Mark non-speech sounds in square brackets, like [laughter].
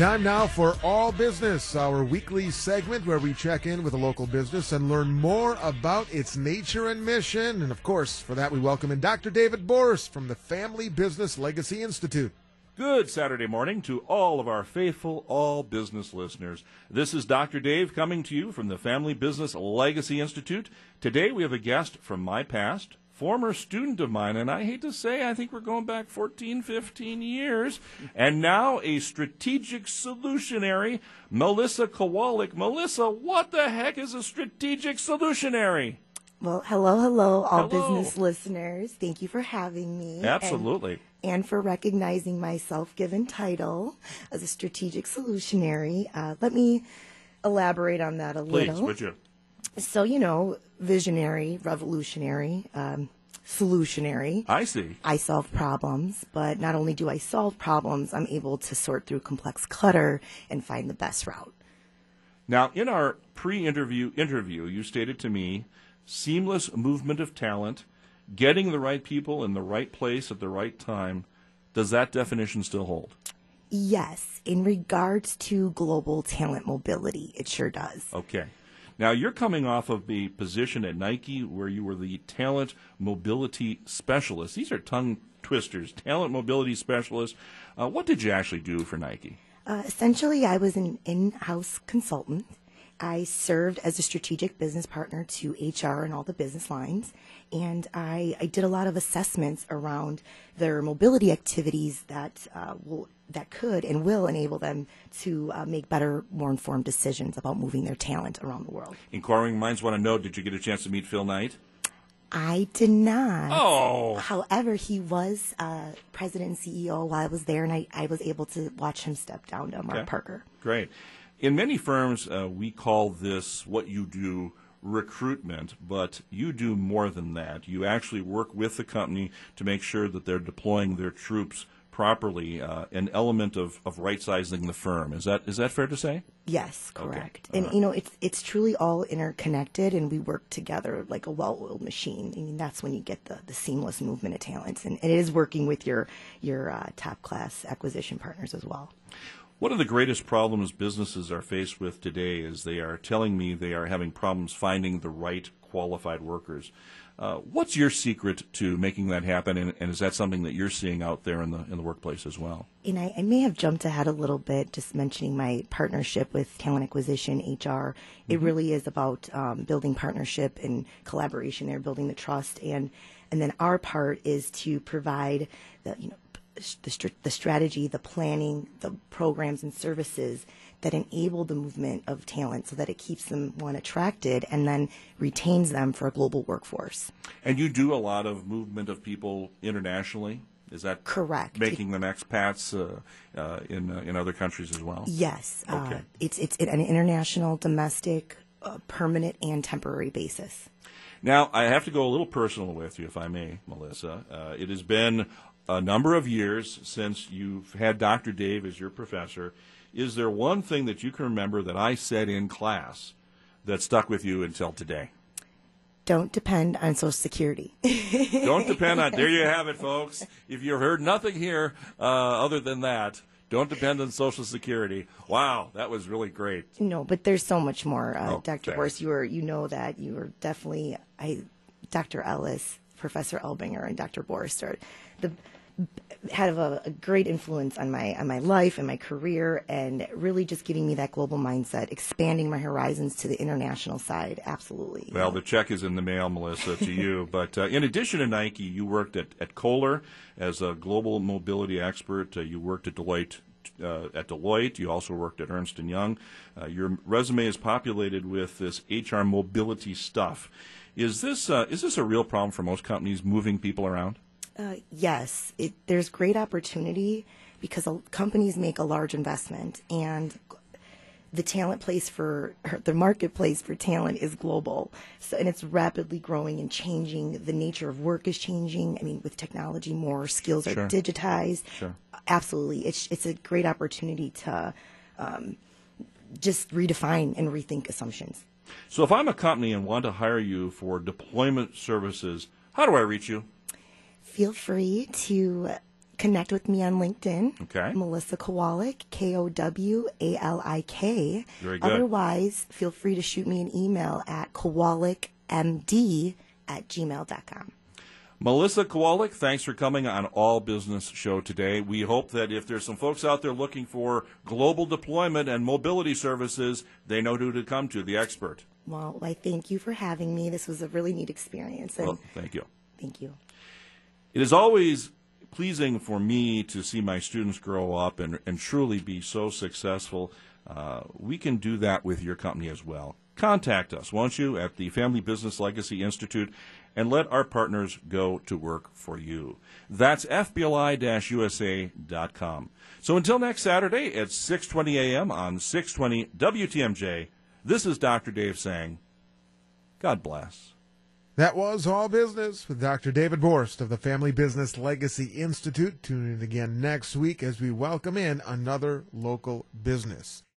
Time now for All Business, our weekly segment where we check in with a local business and learn more about its nature and mission. And of course, for that, we welcome in Dr. David Borst from the Family Business Legacy Institute. Good Saturday morning to all of our faithful all business listeners. This is Dr. Dave coming to you from the Family Business Legacy Institute. Today we have a guest from my past, former student of mine, and I hate to say, I think we're going back 14, 15 years, and now a strategic solutionary, Melissa Kowalik. Melissa, what the heck is a strategic solutionary? Well, hello, hello, all Hello. business listeners. Thank you for having me. Absolutely. And, and for recognizing my self given title as a strategic solutionary. Uh, let me elaborate on that a Please, little. would you? So, you know, visionary, revolutionary, um, solutionary. I see. I solve problems, but not only do I solve problems, I'm able to sort through complex clutter and find the best route. Now, in our pre-interview interview, you stated to me seamless movement of talent, getting the right people in the right place at the right time. Does that definition still hold? Yes, in regards to global talent mobility, it sure does. Okay. Now, you're coming off of the position at Nike where you were the talent mobility specialist. These are tongue twisters. Talent mobility specialist. Uh, what did you actually do for Nike? Uh, essentially, I was an in house consultant. I served as a strategic business partner to HR and all the business lines. And I, I did a lot of assessments around their mobility activities that, uh, will, that could and will enable them to uh, make better, more informed decisions about moving their talent around the world. Inquiring minds want to know did you get a chance to meet Phil Knight? I did not. Oh. However, he was uh, president and CEO while I was there, and I, I was able to watch him step down to Mark Okay. Parker. Great. In many firms, uh, we call this what you do recruitment, but you do more than that. You actually work with the company to make sure that they're deploying their troops properly, uh, an element of, of right sizing the firm. Is that is that fair to say? Yes, Okay. correct. And you know, it's it's truly all interconnected, and we work together like a well-oiled machine. I mean, that's when you get the, the seamless movement of talents, and, and it is working with your your uh, top class acquisition partners as well. One of the greatest problems businesses are faced with today is they are telling me they are having problems finding the right qualified workers. Uh, what's your secret to making that happen, and, and is that something that you're seeing out there in the in the workplace as well? And I, I may have jumped ahead a little bit, just mentioning my partnership with talent acquisition HR. It really is about um, building partnership and collaboration there, building the trust, and and then our part is to provide the you know the the strategy, the planning, the programs and services that enable the movement of talent, so that it keeps them one attracted and then retains them for a global workforce. And you do a lot of movement of people internationally. Is that Correct. Making them expats uh, uh, in uh, in other countries as well. Yes, uh, Okay. it's it's an international, domestic, uh, permanent, and temporary basis. Now I have to go a little personal with you, if I may, Melissa. Uh, it has been a number of years since you've had Dr. Dave as your professor. Is there one thing that you can remember that I said in class that stuck with you until today? Don't depend on Social Security. [laughs] Don't depend on. There you have it, folks. [laughs] If you've heard nothing here uh, other than that, don't depend on Social Security. Wow, that was really great. no, but there's so much more, uh, Oh, Dr. Borst. You are you know that you were definitely I, Dr. Ellis, Professor Elbinger, and Dr. Borst are the had a, a great influence on my on my life and my career, and really just giving me that global mindset, expanding my horizons to the international side. Absolutely. Well, the check is in the mail, Melissa, to you. [laughs] But uh, in addition to Nike, you worked at, at Kohler as a global mobility expert. Uh, you worked at Deloitte. Uh, at Deloitte, you also worked at Ernst and Young. Uh, your resume is populated with this HR mobility stuff. Is this uh, is this a real problem for most companies moving people around? Uh, yes, it, there's great opportunity because companies make a large investment, and the talent place for the marketplace for talent is global. So, and it's rapidly growing and changing. The nature of work is changing. I mean, with technology, more skills are Sure. digitized. Sure. Absolutely, it's it's a great opportunity to um, just redefine and rethink assumptions. So, if I'm a company and want to hire you for deployment services, how do I reach you? Feel free to connect with me on LinkedIn. Okay. Melissa Kowalik, K O W A L I K. Very good. Otherwise, feel free to shoot me an email at kowalikmd at gmail.com. Melissa Kowalik, thanks for coming on All Business Show today. We hope that if there's some folks out there looking for global deployment and mobility services, they know who to come to, the expert. Well, I thank you for having me. This was a really neat experience. And Well, thank you. thank you. It is always pleasing for me to see my students grow up and, and truly be so successful. Uh, we can do that with your company as well. Contact us, won't you, at the Family Business Legacy Institute and let our partners go to work for you. That's fbli-usa.com. So until next Saturday at 6:20 a.m. on 620 WTMJ, this is Dr. Dave saying, God bless. That was All Business with Dr. David Borst of the Family Business Legacy Institute. Tune in again next week as we welcome in another local business.